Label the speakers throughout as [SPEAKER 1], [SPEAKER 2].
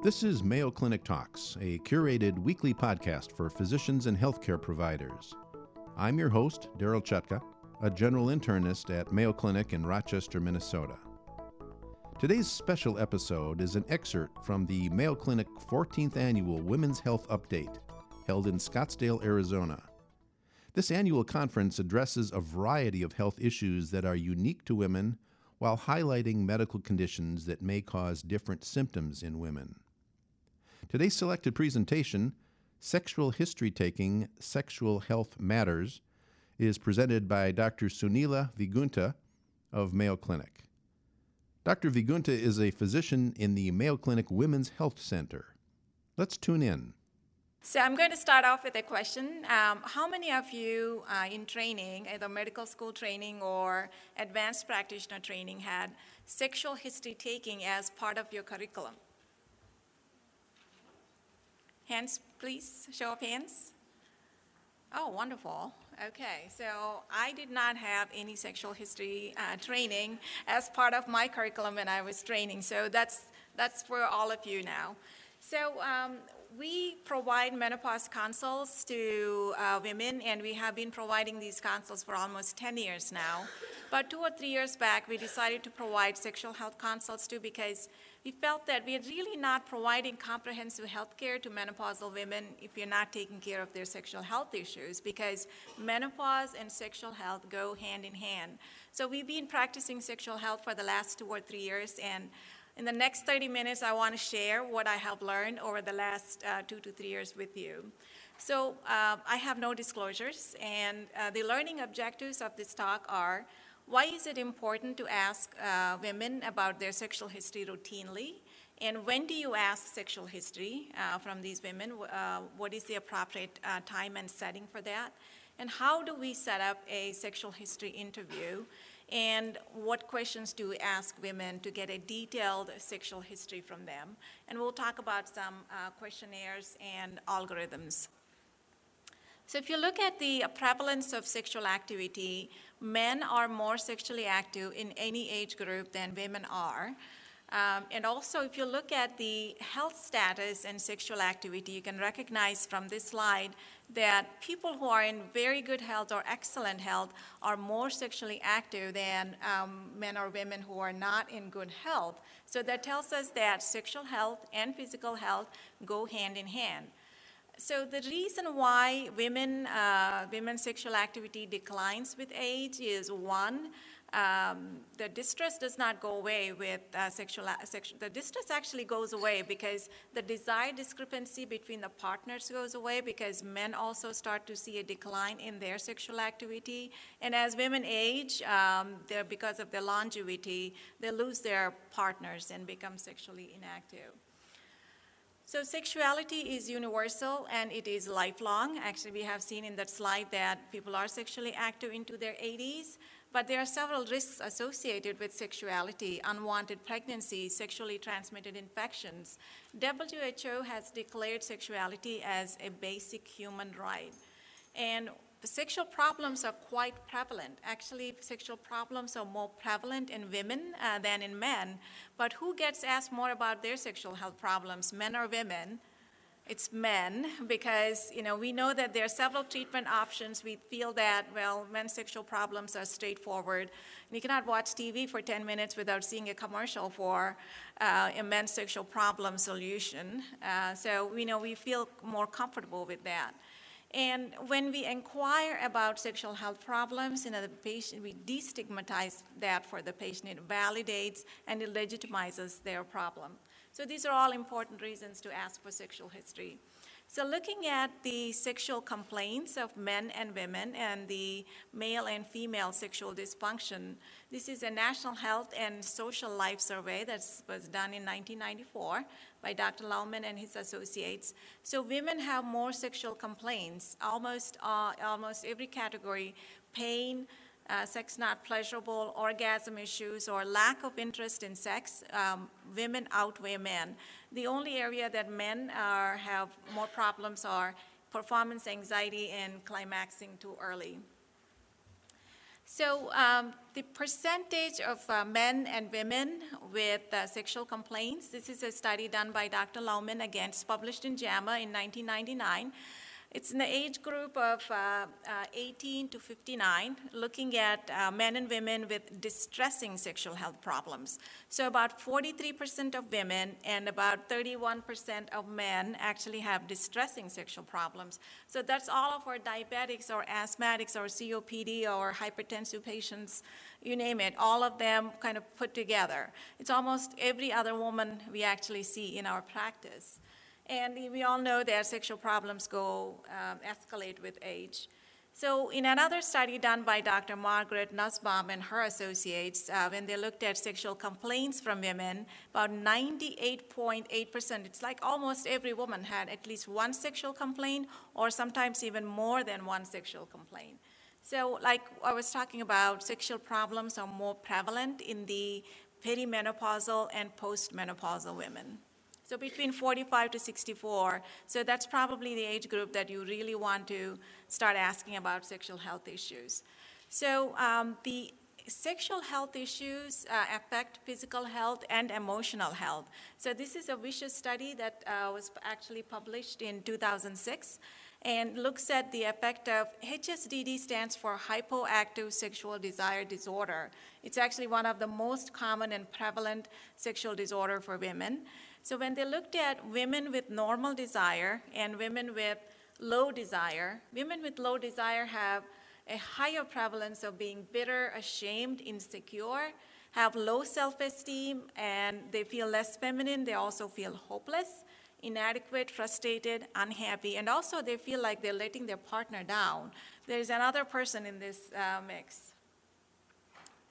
[SPEAKER 1] This is Mayo Clinic Talks, a curated weekly podcast for physicians and healthcare providers. I'm your host, Darryl Chutka, a general internist at Mayo Clinic in Rochester, Minnesota. Today's special episode is an excerpt from the Mayo Clinic 14th Annual Women's Health Update, held in Scottsdale, Arizona. This annual conference addresses a variety of health issues that are unique to women while highlighting medical conditions that may cause different symptoms in women. Today's selected presentation, Sexual History Taking Sexual Health Matters, is presented by Dr. Suneela Vegunta of Mayo Clinic. Dr. Vegunta is a physician in the Mayo Clinic Women's Health Center. Let's tune in.
[SPEAKER 2] So I'm going to start off with a question. Um, how many of you uh, in training, either medical school training or advanced practitioner training, had sexual history taking as part of your curriculum? Hands, please. Show of hands. Oh, wonderful. Okay, so I did not have any sexual history uh, training as part of my curriculum when I was training, so that's, that's for all of you now. So um, we provide menopause consults to uh, women, and we have been providing these consults for almost 10 years now. But two or three years back, we decided to provide sexual health consults too because we felt that we are really not providing comprehensive health care to menopausal women if you're not taking care of their sexual health issues because menopause and sexual health go hand in hand. So we've been practicing sexual health for the last two or three years, and in the next 30 minutes, I want to share what I have learned over the last uh, two to three years with you. So uh, I have no disclosures, and uh, the learning objectives of this talk are why is it important to ask uh, women about their sexual history routinely? And when do you ask sexual history uh, from these women? Uh, what is the appropriate time and setting for that? And how do we set up a sexual history interview? and what questions do we ask women to get a detailed sexual history from them. And we'll talk about some uh, questionnaires and algorithms. So if you look at the prevalence of sexual activity, men are more sexually active in any age group than women are. Um, and also, if you look at the health status and sexual activity, you can recognize from this slide that people who are in very good health or excellent health are more sexually active than um, men or women who are not in good health. So that tells us that sexual health and physical health go hand in hand. So the reason why women uh, women's sexual activity declines with age is one, um, the distress does not go away with uh, sexual, uh, sexual, the distress actually goes away because the desire discrepancy between the partners goes away because men also start to see a decline in their sexual activity. And as women age, um, because of their longevity, they lose their partners and become sexually inactive. So sexuality is universal and it is lifelong. Actually, we have seen in that slide that people are sexually active into their 80s. But there are several risks associated with sexuality, unwanted pregnancy, sexually transmitted infections. WHO has declared sexuality as a basic human right. And sexual problems are quite prevalent. Actually, sexual problems are more prevalent in women uh, than in men. But who gets asked more about their sexual health problems, men or women? it's men because you know we know that there are several treatment options we feel that well men's sexual problems are straightforward you cannot watch tv for 10 minutes without seeing a commercial for uh, a men's sexual problem solution uh, so we know we feel more comfortable with that and when we inquire about sexual health problems in the patient, we destigmatize that for the patient. It validates and it legitimizes their problem. So these are all important reasons to ask for sexual history. So looking at the sexual complaints of men and women and the male and female sexual dysfunction, this is a National Health and Social Life Survey that was done in 1994 by Dr. Laumann and his associates. So women have more sexual complaints, almost, uh, almost every category, pain, uh, sex not pleasurable, orgasm issues, or lack of interest in sex, um, women outweigh men. The only area that men are, have more problems are performance anxiety and climaxing too early. So um, the percentage of uh, men and women with uh, sexual complaints, this is a study done by Dr. Laumann, again, published in JAMA in 1999. It's in the age group of uh, uh, 18 to 59, looking at uh, men and women with distressing sexual health problems. So, about 43% of women and about 31% of men actually have distressing sexual problems. So, that's all of our diabetics or asthmatics or COPD or hypertensive patients, you name it, all of them kind of put together. It's almost every other woman we actually see in our practice. And we all know that sexual problems go um, escalate with age. So, in another study done by Dr. Margaret Nusbaum and her associates, uh, when they looked at sexual complaints from women, about 98.8%, it's like almost every woman had at least one sexual complaint, or sometimes even more than one sexual complaint. So, like I was talking about, sexual problems are more prevalent in the perimenopausal and postmenopausal women. So between 45 to 64. So that's probably the age group that you really want to start asking about sexual health issues. So um, the sexual health issues uh, affect physical health and emotional health. So this is a WISHeS study that uh, was actually published in 2006 and looks at the effect of HSDD stands for hypoactive sexual desire disorder. It's actually one of the most common and prevalent sexual disorder for women. So when they looked at women with normal desire and women with low desire, women with low desire have a higher prevalence of being bitter, ashamed, insecure, have low self esteem, and they feel less feminine. They also feel hopeless, inadequate, frustrated, unhappy, and also they feel like they're letting their partner down. There's another person in this uh, mix.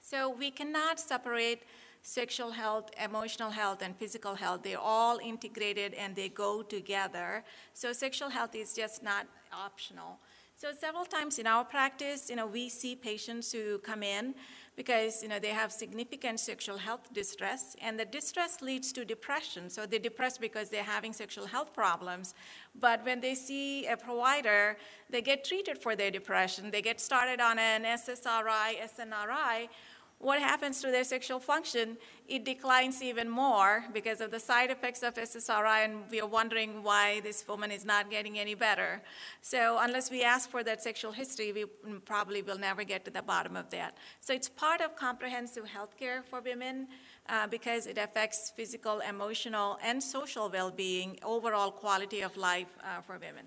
[SPEAKER 2] So we cannot separate sexual health, emotional health, and physical health, they're all integrated and they go together. So sexual health is just not optional. So several times in our practice, you know, we see patients who come in because you know they have significant sexual health distress, and the distress leads to depression. So they're depressed because they're having sexual health problems. But when they see a provider, they get treated for their depression. They get started on an SSRI, SNRI, what happens to their sexual function? It declines even more because of the side effects of SSRI, and we are wondering why this woman is not getting any better. So, unless we ask for that sexual history, we probably will never get to the bottom of that. So, it's part of comprehensive health care for women uh, because it affects physical, emotional, and social well being, overall quality of life uh, for women.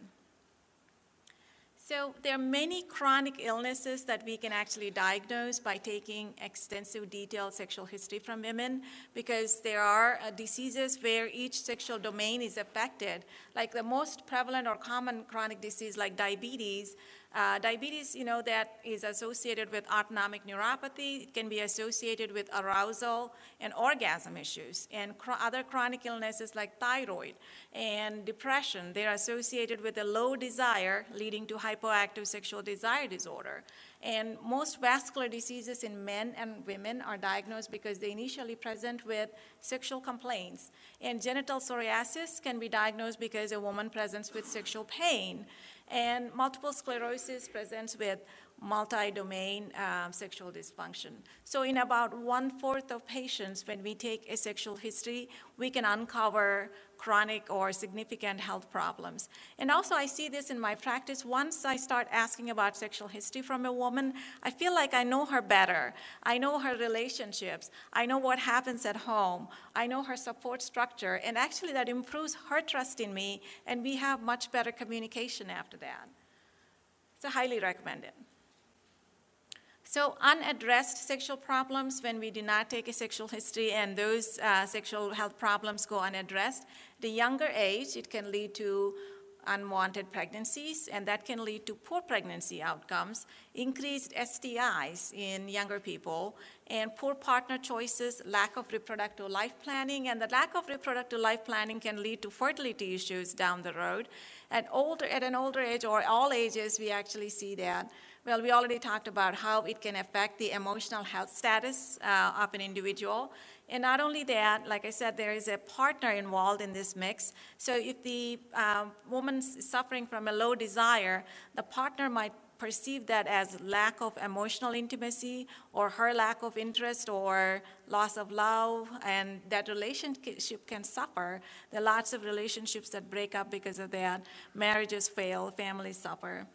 [SPEAKER 2] So there are many chronic illnesses that we can actually diagnose by taking extensive detailed sexual history from women because there are uh, diseases where each sexual domain is affected. Like the most prevalent or common chronic disease like diabetes, uh, diabetes, you know, that is associated with autonomic neuropathy. It can be associated with arousal and orgasm issues. And cr- other chronic illnesses like thyroid and depression, they're associated with a low desire leading to hypoactive sexual desire disorder. And most vascular diseases in men and women are diagnosed because they initially present with sexual complaints. And genital psoriasis can be diagnosed because a woman presents with sexual pain. And multiple sclerosis presents with multi-domain um, sexual dysfunction. So in about one-fourth of patients, when we take a sexual history, we can uncover chronic or significant health problems. And also I see this in my practice. Once I start asking about sexual history from a woman, I feel like I know her better. I know her relationships. I know what happens at home. I know her support structure. And actually that improves her trust in me, and we have much better communication after that. So highly recommend it. So unaddressed sexual problems when we do not take a sexual history and those uh, sexual health problems go unaddressed, the younger age, it can lead to unwanted pregnancies, and that can lead to poor pregnancy outcomes, increased STIs in younger people, and poor partner choices, lack of reproductive life planning, and the lack of reproductive life planning can lead to fertility issues down the road. At, older, at an older age or all ages, we actually see that. Well, we already talked about how it can affect the emotional health status uh, of an individual. And not only that, like I said, there is a partner involved in this mix. So if the uh, woman's suffering from a low desire, the partner might perceive that as lack of emotional intimacy or her lack of interest or loss of love, and that relationship can suffer. There are lots of relationships that break up because of that. Marriages fail, families suffer.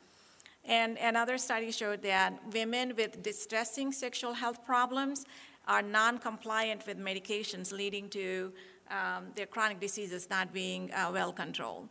[SPEAKER 2] And another study showed that women with distressing sexual health problems are non compliant with medications, leading to um, their chronic diseases not being uh, well controlled.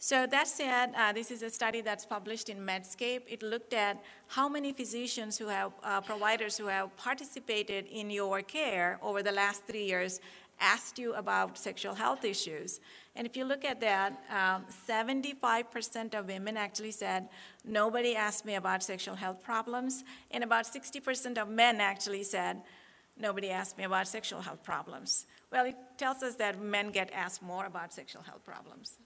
[SPEAKER 2] So that said, uh, this is a study that's published in Medscape. It looked at how many physicians who have, uh, providers who have participated in your care over the last three years asked you about sexual health issues. And if you look at that, um, 75% of women actually said, nobody asked me about sexual health problems. And about 60% of men actually said, nobody asked me about sexual health problems. Well, it tells us that men get asked more about sexual health problems.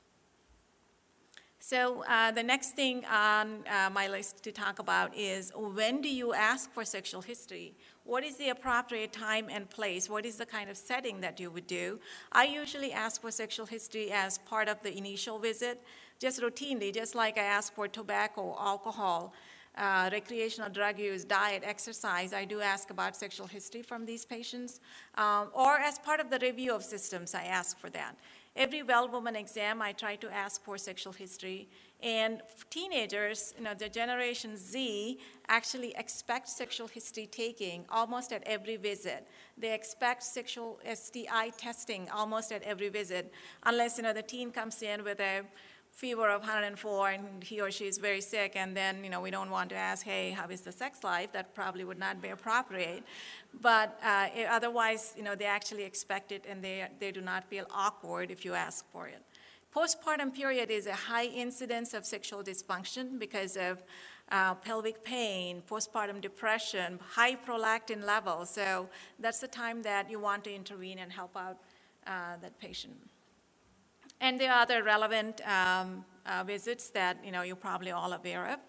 [SPEAKER 2] So uh, the next thing on uh, my list to talk about is when do you ask for sexual history? What is the appropriate time and place? What is the kind of setting that you would do? I usually ask for sexual history as part of the initial visit, just routinely, just like I ask for tobacco, alcohol, uh, recreational drug use, diet, exercise, I do ask about sexual history from these patients. Um, or as part of the review of systems, I ask for that. Every well woman exam, I try to ask for sexual history. And teenagers, you know, the Generation Z actually expect sexual history taking almost at every visit. They expect sexual STI testing almost at every visit, unless, you know, the teen comes in with a fever of 104 and he or she is very sick and then you know we don't want to ask hey how is the sex life? That probably would not be appropriate. But uh, otherwise you know they actually expect it and they, they do not feel awkward if you ask for it. Postpartum period is a high incidence of sexual dysfunction because of uh, pelvic pain postpartum depression high prolactin levels. So that's the time that you want to intervene and help out uh, that patient and there are other relevant um, uh, visits that you know you're probably all aware of.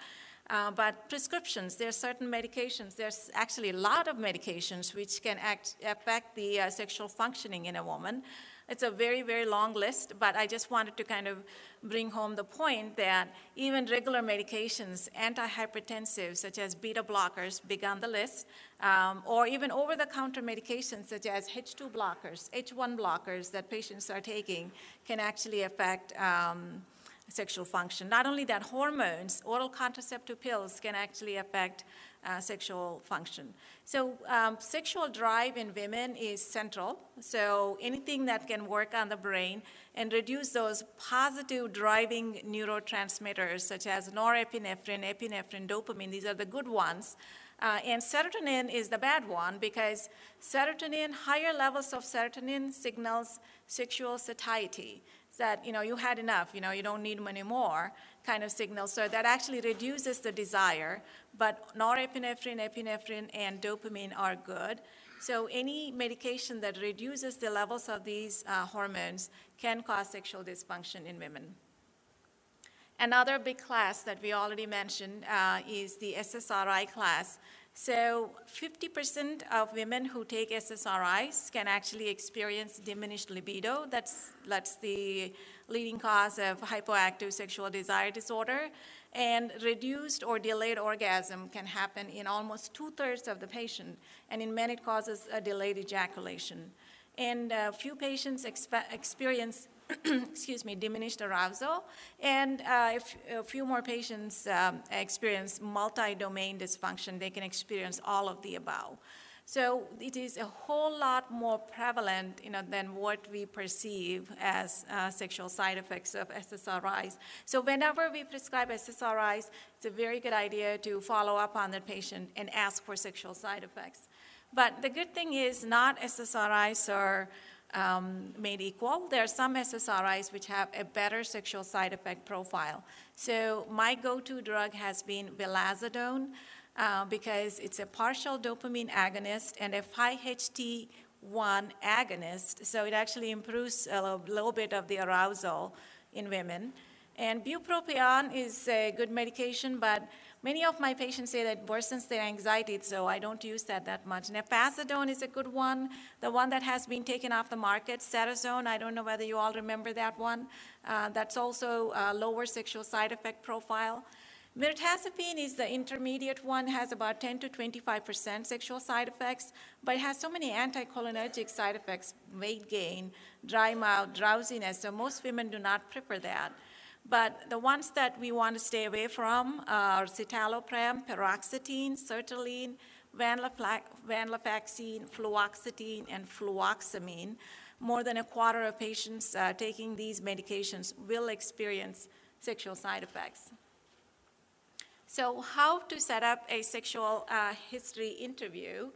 [SPEAKER 2] Uh, but prescriptions, there are certain medications. There's actually a lot of medications which can act, affect the uh, sexual functioning in a woman. It's a very, very long list, but I just wanted to kind of bring home the point that even regular medications, antihypertensives such as beta blockers, big on the list, um, or even over the counter medications such as H2 blockers, H1 blockers that patients are taking can actually affect. Um, sexual function. Not only that, hormones, oral contraceptive pills can actually affect uh, sexual function. So, um, sexual drive in women is central. So, anything that can work on the brain and reduce those positive driving neurotransmitters such as norepinephrine, epinephrine, dopamine, these are the good ones. Uh, and serotonin is the bad one because serotonin, higher levels of serotonin signals sexual satiety that you know you had enough you know you don't need many more kind of signal. So that actually reduces the desire but norepinephrine epinephrine and dopamine are good. So any medication that reduces the levels of these uh, hormones can cause sexual dysfunction in women another big class that we already mentioned uh, is the ssri class so 50% of women who take SSRIs can actually experience diminished libido. That's, that's the leading cause of hypoactive sexual desire disorder. And reduced or delayed orgasm can happen in almost two thirds of the patient, and in men it causes a delayed ejaculation. And a few patients expe- experience excuse me, diminished arousal, and uh, if a few more patients um, experience multi-domain dysfunction, they can experience all of the above. So it is a whole lot more prevalent, you know, than what we perceive as uh, sexual side effects of SSRIs. So whenever we prescribe SSRIs, it's a very good idea to follow up on the patient and ask for sexual side effects. But the good thing is, not SSRIs are um, made equal. There are some SSRIs which have a better sexual side effect profile. So my go-to drug has been vilazodone uh, because it's a partial dopamine agonist and a 5-HT1 agonist, so it actually improves a little bit of the arousal in women. And bupropion is a good medication, but Many of my patients say that worsens their anxiety, so I don't use that that much. Nefazodone is a good one. The one that has been taken off the market, Serzone, I don't know whether you all remember that one. Uh, that's also a lower sexual side effect profile. Mirtazapine is the intermediate one, has about 10 to 25% sexual side effects, but it has so many anticholinergic side effects, weight gain, dry mouth, drowsiness, so most women do not prefer that. But the ones that we want to stay away from are citalopram, paroxetine, sertraline, venlafaxine, fluoxetine, and fluvoxamine. More than a quarter of patients uh, taking these medications will experience sexual side effects. So, how to set up a sexual uh, history interview?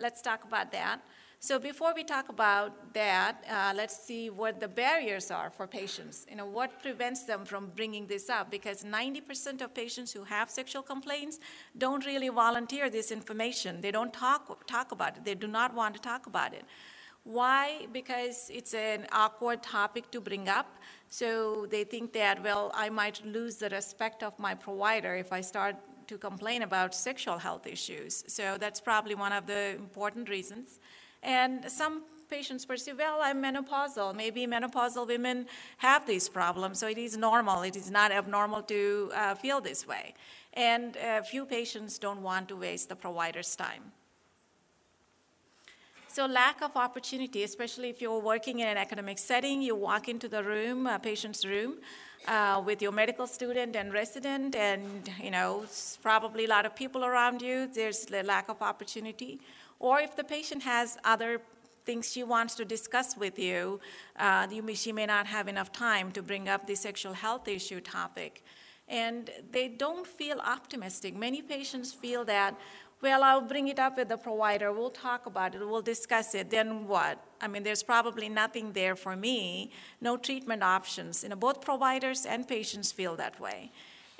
[SPEAKER 2] Let's talk about that. So, before we talk about that, uh, let's see what the barriers are for patients. You know, what prevents them from bringing this up? Because 90% of patients who have sexual complaints don't really volunteer this information. They don't talk talk about it. They do not want to talk about it. Why? Because it's an awkward topic to bring up. So they think that, well, I might lose the respect of my provider if I start to complain about sexual health issues. So that's probably one of the important reasons. And some patients perceive, well, I'm menopausal. Maybe menopausal women have these problems, so it is normal. It is not abnormal to uh, feel this way. And a few patients don't want to waste the provider's time. So lack of opportunity, especially if you're working in an academic setting, you walk into the room, a patient's room, uh, with your medical student and resident, and you know, probably a lot of people around you. There's the lack of opportunity. Or if the patient has other things she wants to discuss with you, uh, you may, she may not have enough time to bring up the sexual health issue topic. And they don't feel optimistic. Many patients feel that well, I'll bring it up with the provider. We'll talk about it. We'll discuss it. Then what? I mean, there's probably nothing there for me, no treatment options. You know, both providers and patients feel that way.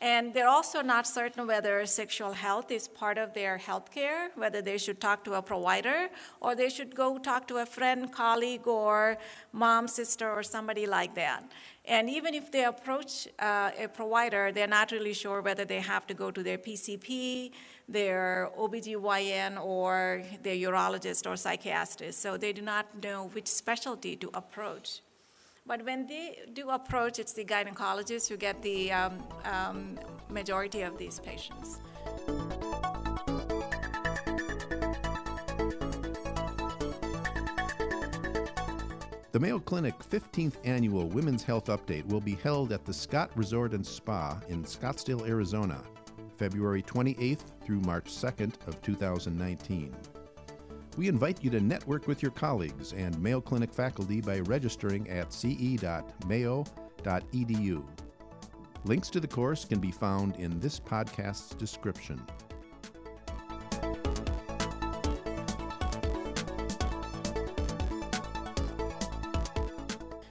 [SPEAKER 2] And they're also not certain whether sexual health is part of their health care, whether they should talk to a provider or they should go talk to a friend, colleague, or mom, sister, or somebody like that. And even if they approach uh, a provider, they're not really sure whether they have to go to their PCP, their OBGYN, or their urologist or psychiatrist. So they do not know which specialty to approach. But when they do approach, it's the gynecologists who get the um, um, majority of these patients.
[SPEAKER 1] The Mayo Clinic 15th Annual Women's Health Update will be held at the Scott Resort and Spa in Scottsdale, Arizona, February 28th through March 2nd of 2019. We invite you to network with your colleagues and Mayo Clinic faculty by registering at ce.mayo.edu. Links to the course can be found in this podcast's description.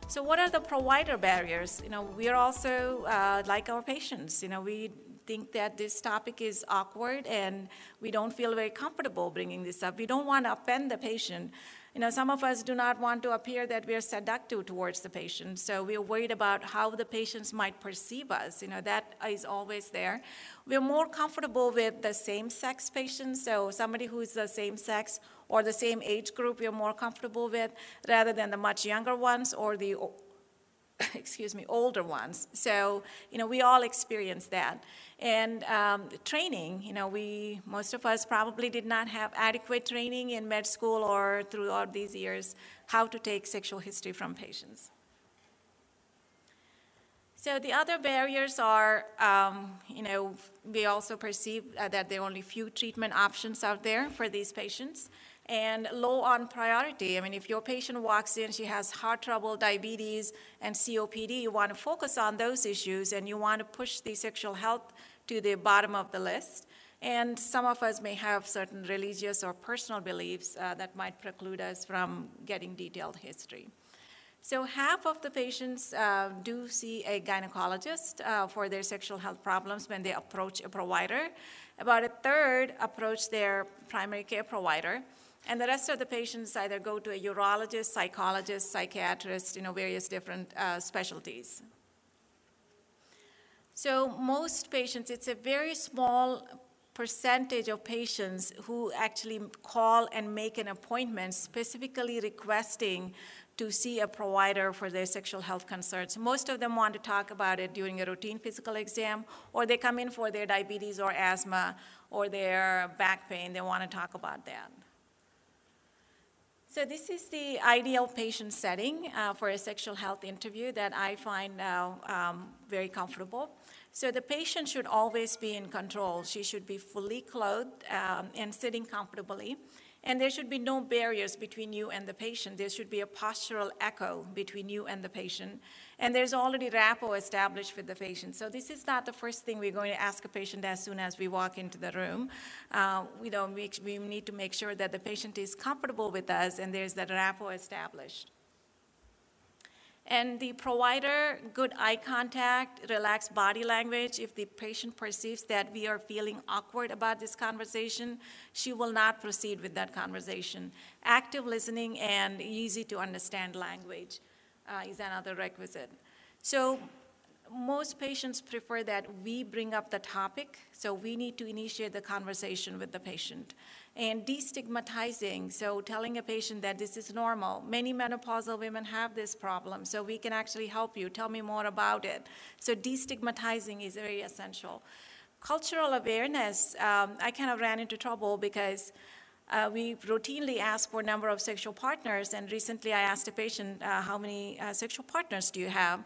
[SPEAKER 2] So, what are the provider barriers? You know, we are also uh, like our patients. You know, we think that this topic is awkward and we don't feel very comfortable bringing this up. We don't want to offend the patient. You know, some of us do not want to appear that we are seductive towards the patient, so we're worried about how the patients might perceive us. You know, that is always there. We're more comfortable with the same sex patients, so somebody who's the same sex or the same age group we're more comfortable with rather than the much younger ones or the excuse me, older ones. So, you know, we all experience that. And um, training, you know, we, most of us probably did not have adequate training in med school or throughout these years how to take sexual history from patients. So the other barriers are, um, you know, we also perceive uh, that there are only few treatment options out there for these patients and low on priority. I mean, if your patient walks in, she has heart trouble, diabetes, and COPD, you want to focus on those issues and you want to push the sexual health to the bottom of the list. And some of us may have certain religious or personal beliefs uh, that might preclude us from getting detailed history. So, half of the patients uh, do see a gynecologist uh, for their sexual health problems when they approach a provider. About a third approach their primary care provider. And the rest of the patients either go to a urologist, psychologist, psychiatrist, you know, various different uh, specialties. So most patients, it's a very small percentage of patients who actually call and make an appointment specifically requesting to see a provider for their sexual health concerns. Most of them want to talk about it during a routine physical exam, or they come in for their diabetes or asthma or their back pain. They want to talk about that. So this is the ideal patient setting uh, for a sexual health interview that I find um, very comfortable. So the patient should always be in control. She should be fully clothed um, and sitting comfortably. And there should be no barriers between you and the patient. There should be a postural echo between you and the patient. And there's already rapport established with the patient. So this is not the first thing we're going to ask a patient as soon as we walk into the room. Uh, we, we need to make sure that the patient is comfortable with us and there's that rapport established. And the provider, good eye contact, relaxed body language. If the patient perceives that we are feeling awkward about this conversation, she will not proceed with that conversation. Active listening and easy to understand language uh, is another requisite. So most patients prefer that we bring up the topic, so we need to initiate the conversation with the patient and destigmatizing, so telling a patient that this is normal. Many menopausal women have this problem, so we can actually help you. Tell me more about it. So destigmatizing is very essential. Cultural awareness, um, I kind of ran into trouble because uh, we routinely ask for number of sexual partners, and recently I asked a patient, uh, how many uh, sexual partners do you have?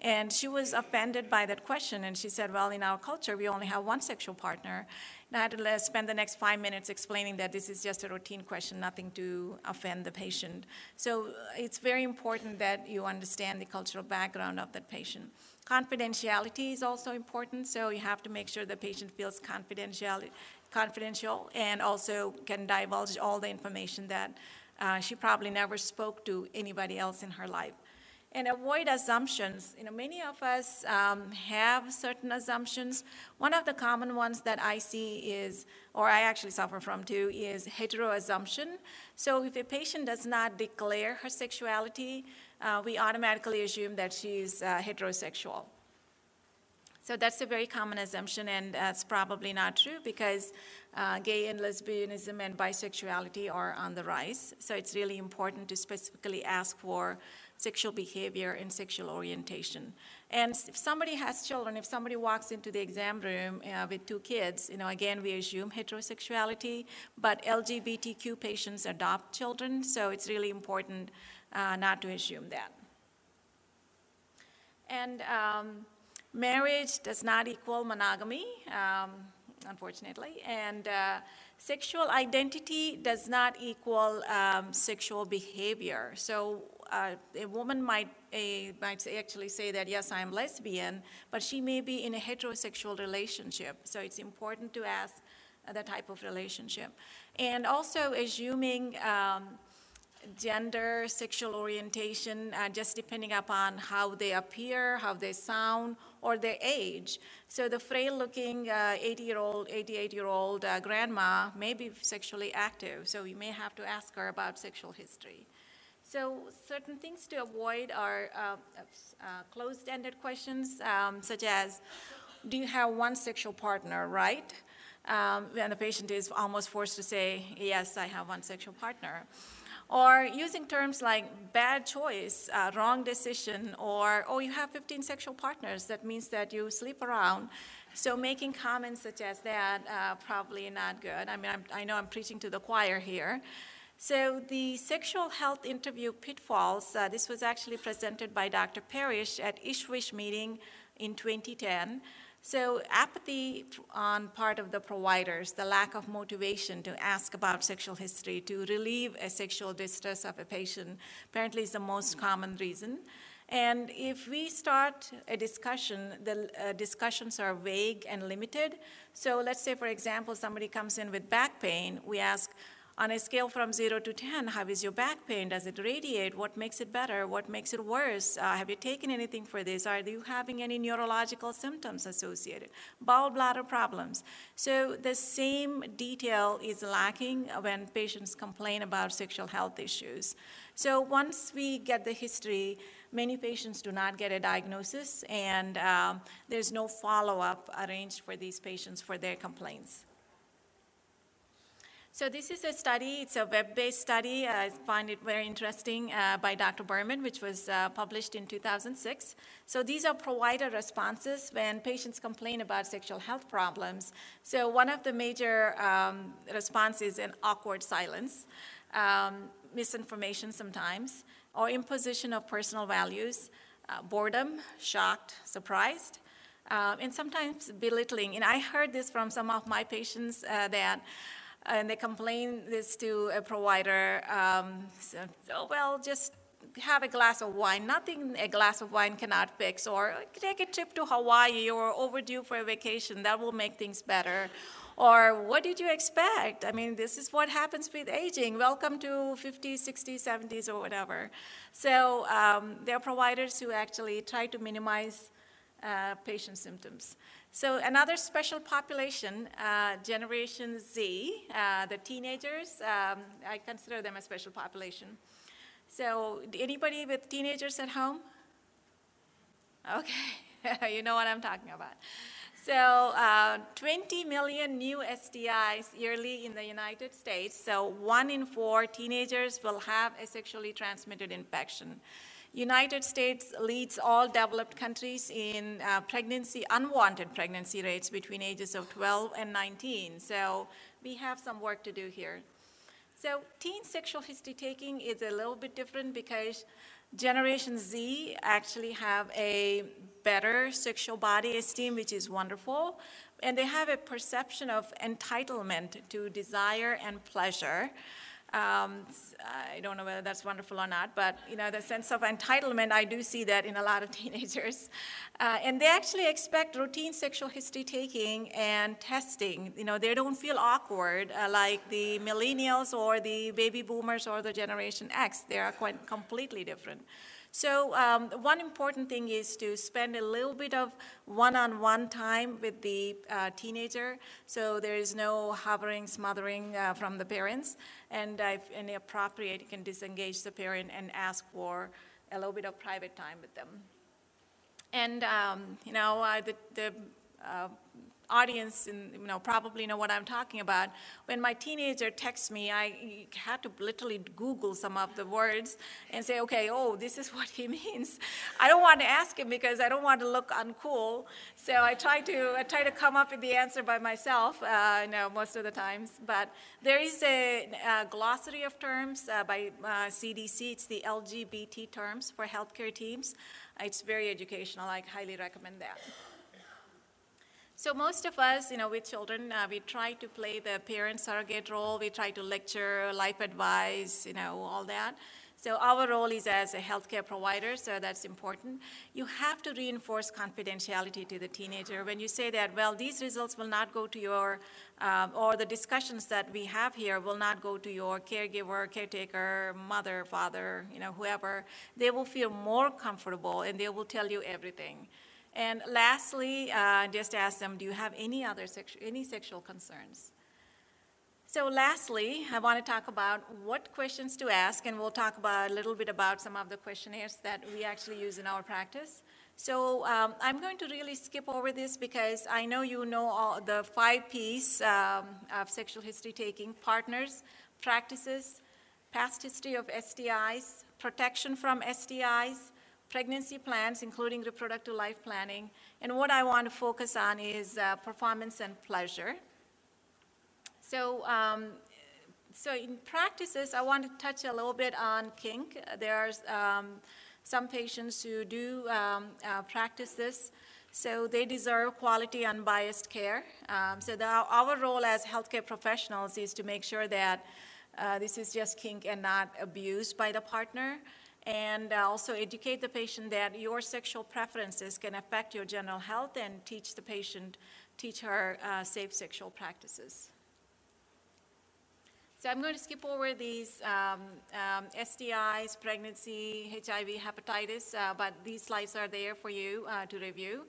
[SPEAKER 2] And she was offended by that question, and she said, Well, in our culture, we only have one sexual partner. And I had to spend the next five minutes explaining that this is just a routine question, nothing to offend the patient. So uh, it's very important that you understand the cultural background of that patient. Confidentiality is also important, so you have to make sure the patient feels confidential, confidential and also can divulge all the information that uh, she probably never spoke to anybody else in her life and avoid assumptions. You know, many of us um, have certain assumptions. One of the common ones that I see is, or I actually suffer from too, is heteroassumption. So if a patient does not declare her sexuality, uh, we automatically assume that she's uh, heterosexual. So that's a very common assumption, and that's probably not true because uh, gay and lesbianism and bisexuality are on the rise. So it's really important to specifically ask for sexual behavior and sexual orientation. And if somebody has children, if somebody walks into the exam room uh, with two kids, you know, again, we assume heterosexuality, but LGBTQ patients adopt children, so it's really important uh, not to assume that. And um, marriage does not equal monogamy, um, unfortunately, and uh, sexual identity does not equal um, sexual behavior. So uh, a woman might, a, might actually say that, yes, I'm lesbian, but she may be in a heterosexual relationship. So it's important to ask uh, the type of relationship. And also assuming um, gender, sexual orientation, uh, just depending upon how they appear, how they sound, or their age. So the frail-looking 80-year-old, uh, 88-year-old uh, grandma may be sexually active, so you may have to ask her about sexual history. So certain things to avoid are uh, uh, closed-ended questions, um, such as, do you have one sexual partner, right? Um, and the patient is almost forced to say, yes, I have one sexual partner. Or using terms like bad choice, uh, wrong decision, or, oh, you have 15 sexual partners, that means that you sleep around. So making comments such as that, uh, probably not good. I mean, I'm, i know I'm preaching to the choir here. So the sexual health interview pitfalls, uh, this was actually presented by Dr. Parish at ISSWSH meeting in 2010. So apathy on part of the providers, the lack of motivation to ask about sexual history, to relieve a sexual distress of a patient, apparently is the most common reason. And if we start a discussion, the uh, discussions are vague and limited. So let's say, for example, somebody comes in with back pain, we ask, on a scale from 0 to 10, how is your back pain? Does it radiate? What makes it better? What makes it worse? Uh, have you taken anything for this? Are you having any neurological symptoms associated? Bowel bladder problems. So the same detail is lacking when patients complain about sexual health issues. So once we get the history, many patients do not get a diagnosis, and um, there's no follow up arranged for these patients for their complaints. So this is a study, it's a web-based study. I find it very interesting uh, by Dr. Berman, which was uh, published in 2006. So these are provider responses when patients complain about sexual health problems. So one of the major um, responses is an awkward silence, um, misinformation sometimes, or imposition of personal values, uh, boredom, shocked, surprised, uh, and sometimes belittling. And I heard this from some of my patients uh, that and they complain this to a provider. Um, so, oh, well, just have a glass of wine. Nothing a glass of wine cannot fix. Or take a trip to Hawaii or overdue for a vacation. That will make things better. Or what did you expect? I mean, this is what happens with aging. Welcome to 50s, 60s, 70s, or whatever. So um, there are providers who actually try to minimize uh, patient symptoms. So another special population, uh, Generation Z, uh, the teenagers, um, I consider them a special population. So anybody with teenagers at home? Okay, you know what I'm talking about. So uh, 20 million new STIs yearly in the United States. So one in four teenagers will have a sexually transmitted infection. United States leads all developed countries in uh, pregnancy, unwanted pregnancy rates between ages of 12 and 19. So we have some work to do here. So teen sexual history taking is a little bit different because Generation Z actually have a better sexual body esteem, which is wonderful. And they have a perception of entitlement to desire and pleasure. Um, I don't know whether that's wonderful or not, but you know the sense of entitlement, I do see that in a lot of teenagers, uh, and they actually expect routine sexual history taking and testing. You know they don't feel awkward uh, like the millennials or the baby boomers or the Generation X. They are quite completely different. So um, one important thing is to spend a little bit of one-on-one time with the uh, teenager, so there is no hovering, smothering uh, from the parents, and if any appropriate, you can disengage the parent and ask for a little bit of private time with them. And um, you know, uh, the, the uh, audience in, you know, probably know what I'm talking about. When my teenager texts me, I had to literally Google some of the words and say, okay, oh, this is what he means. I don't want to ask him because I don't want to look uncool. So I try to I try to come up with the answer by myself, uh, you know, most of the times. But there is a, a glossary of terms uh, by uh, CDC. It's the LGBT terms for healthcare teams. It's very educational. I highly recommend that. So most of us, you know, with children, uh, we try to play the parent surrogate role. We try to lecture, life advice, you know, all that. So our role is as a healthcare provider, so that's important. You have to reinforce confidentiality to the teenager. When you say that, well, these results will not go to your, um, or the discussions that we have here will not go to your caregiver, caretaker, mother, father, you know, whoever, they will feel more comfortable and they will tell you everything. And lastly, uh, just ask them, do you have any other sexu- any sexual concerns? So lastly, I want to talk about what questions to ask, and we'll talk about a little bit about some of the questionnaires that we actually use in our practice. So um, I'm going to really skip over this because I know you know all the five P's um, of sexual history taking: partners, practices, past history of STIs, protection from STIs, pregnancy plans, including reproductive life planning. And what I want to focus on is uh, performance and pleasure. So, um, so in practices, I want to touch a little bit on kink. There's um, some patients who do um, uh, practice this. So they deserve quality, unbiased care. Um, so the, our role as healthcare professionals is to make sure that uh, this is just kink and not abused by the partner and also educate the patient that your sexual preferences can affect your general health and teach the patient, teach her uh, safe sexual practices. So I'm going to skip over these um, um, STIs, pregnancy, HIV, hepatitis, uh, but these slides are there for you uh, to review.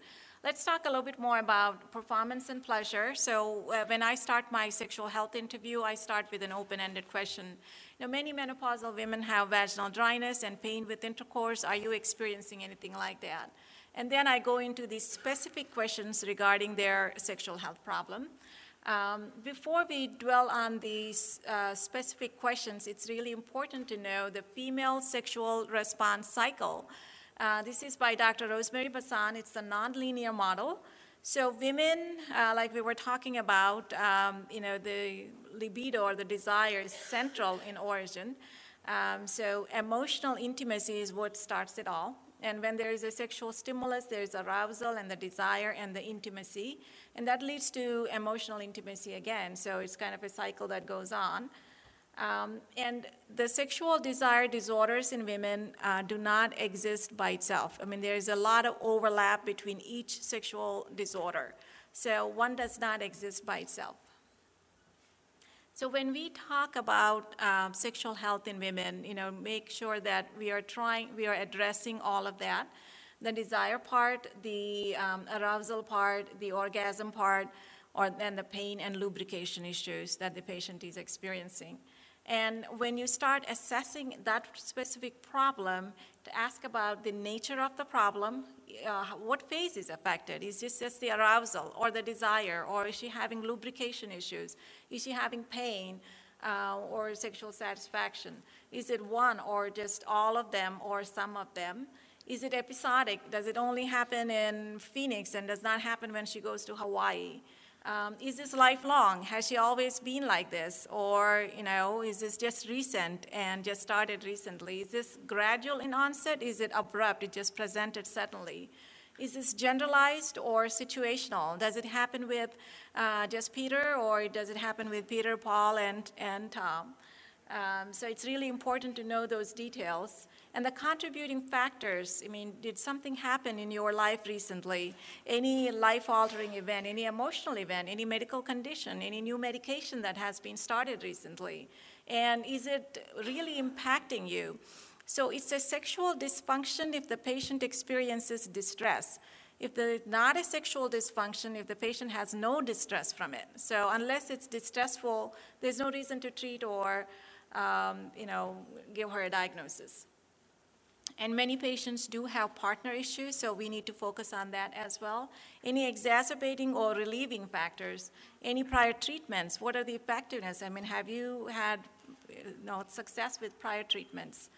[SPEAKER 2] Let's talk a little bit more about performance and pleasure. So uh, when I start my sexual health interview, I start with an open-ended question. Now, many menopausal women have vaginal dryness and pain with intercourse. Are you experiencing anything like that? And then I go into these specific questions regarding their sexual health problem. Um, before we dwell on these uh, specific questions, it's really important to know the female sexual response cycle. Uh, this is by Dr. Rosemary Basson. It's a nonlinear model. So women, uh, like we were talking about, um, you know, the libido or the desire is central in origin. Um, so emotional intimacy is what starts it all. And when there is a sexual stimulus, there's arousal and the desire and the intimacy. And that leads to emotional intimacy again. So it's kind of a cycle that goes on. Um, and the sexual desire disorders in women uh, do not exist by itself. I mean, there is a lot of overlap between each sexual disorder. So one does not exist by itself. So when we talk about um, sexual health in women, you know, make sure that we are trying, we are addressing all of that. The desire part, the um, arousal part, the orgasm part, or then the pain and lubrication issues that the patient is experiencing. And when you start assessing that specific problem, to ask about the nature of the problem, uh, what phase is affected? Is this just the arousal or the desire, or is she having lubrication issues? Is she having pain uh, or sexual satisfaction? Is it one or just all of them or some of them? Is it episodic? Does it only happen in Phoenix and does not happen when she goes to Hawaii? Um, is this lifelong? Has she always been like this? Or, you know, is this just recent and just started recently? Is this gradual in onset? Is it abrupt? It just presented suddenly? Is this generalized or situational? Does it happen with uh, just Peter or does it happen with Peter, Paul, and, and Tom? Um, so it's really important to know those details. And the contributing factors, I mean, did something happen in your life recently? Any life altering event, any emotional event, any medical condition, any new medication that has been started recently? And is it really impacting you? So it's a sexual dysfunction if the patient experiences distress. If there's not a sexual dysfunction, if the patient has no distress from it. So unless it's distressful, there's no reason to treat or, um, you know, give her a diagnosis. And many patients do have partner issues, so we need to focus on that as well. Any exacerbating or relieving factors, any prior treatments, what are the effectiveness? I mean, have you had you know, success with prior treatments?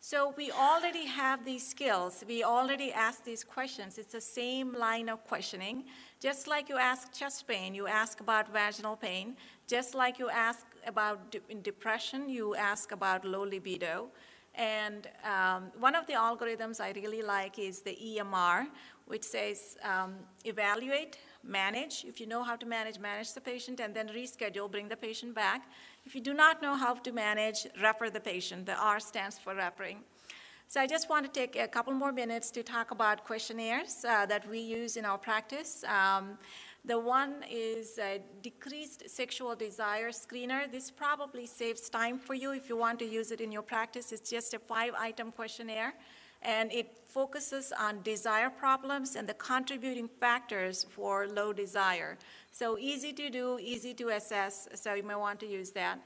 [SPEAKER 2] So we already have these skills. We already ask these questions. It's the same line of questioning. Just like you ask chest pain, you ask about vaginal pain. Just like you ask about de depression, you ask about low libido. And um, one of the algorithms I really like is the EMR, which says um, evaluate, manage. If you know how to manage, manage the patient, and then reschedule, bring the patient back. If you do not know how to manage, refer the patient. The R stands for referring. So I just want to take a couple more minutes to talk about questionnaires uh, that we use in our practice. Um, the one is decreased sexual desire screener. This probably saves time for you if you want to use it in your practice. It's just a five item questionnaire and it focuses on desire problems and the contributing factors for low desire. So easy to do, easy to assess, so you may want to use that.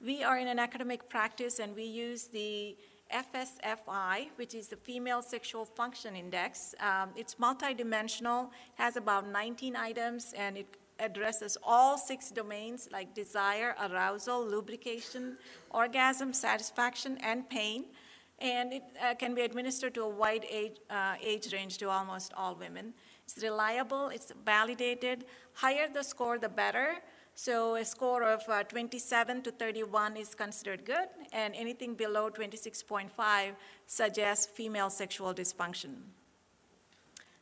[SPEAKER 2] We are in an academic practice and we use the FSFI, which is the Female Sexual Function Index. Um, it's multidimensional, has about 19 items, and it addresses all six domains like desire, arousal, lubrication, orgasm, satisfaction, and pain. And it uh, can be administered to a wide age, uh, age range to almost all women. It's reliable, it's validated. Higher the score, the better. So a score of uh, 27 to 31 is considered good, and anything below 26.5 suggests female sexual dysfunction.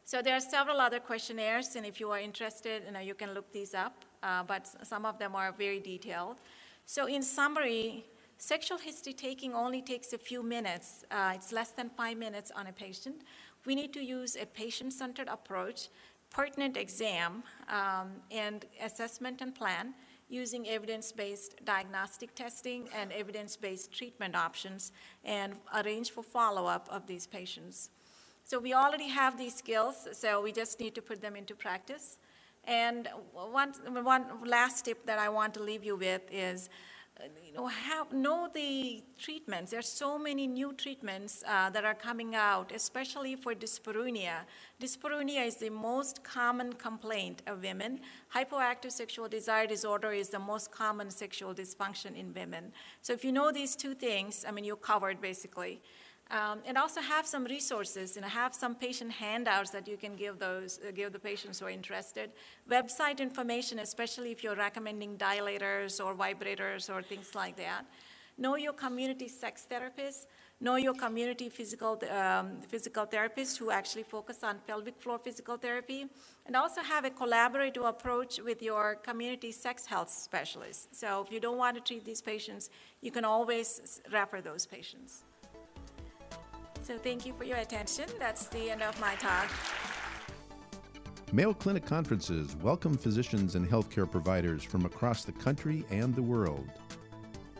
[SPEAKER 2] So there are several other questionnaires, and if you are interested, you, know, you can look these up, uh, but some of them are very detailed. So in summary, sexual history taking only takes a few minutes. Uh, it's less than five minutes on a patient. We need to use a patient-centered approach pertinent exam um, and assessment and plan using evidence-based diagnostic testing and evidence-based treatment options and arrange for follow-up of these patients. So we already have these skills, so we just need to put them into practice. And one, one last tip that I want to leave you with is you know, have, know the treatments. There are so many new treatments uh, that are coming out, especially for dyspareunia. Dyspareunia is the most common complaint of women. Hypoactive sexual desire disorder is the most common sexual dysfunction in women. So if you know these two things, I mean, you're covered basically. Um, and also have some resources, you know, have some patient handouts that you can give those, uh, give the patients who are interested. Website information, especially if you're recommending dilators or vibrators or things like that. Know your community sex therapist. Know your community physical, um, physical therapist who actually focus on pelvic floor physical therapy. And also have a collaborative approach with your community sex health specialist. So if you don't want to treat these patients, you can always refer those patients. So thank you for your attention. That's the end of my talk.
[SPEAKER 1] Mayo Clinic conferences welcome physicians and healthcare providers from across the country and the world.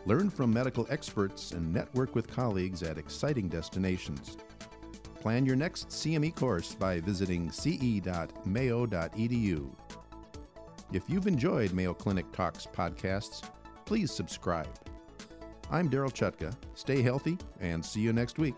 [SPEAKER 1] Learn from medical experts and network with colleagues at exciting destinations. Plan your next CME course by visiting ce.mayo.edu. If you've enjoyed Mayo Clinic Talks podcasts, please subscribe. I'm Darryl Chutka. Stay healthy and see you next week.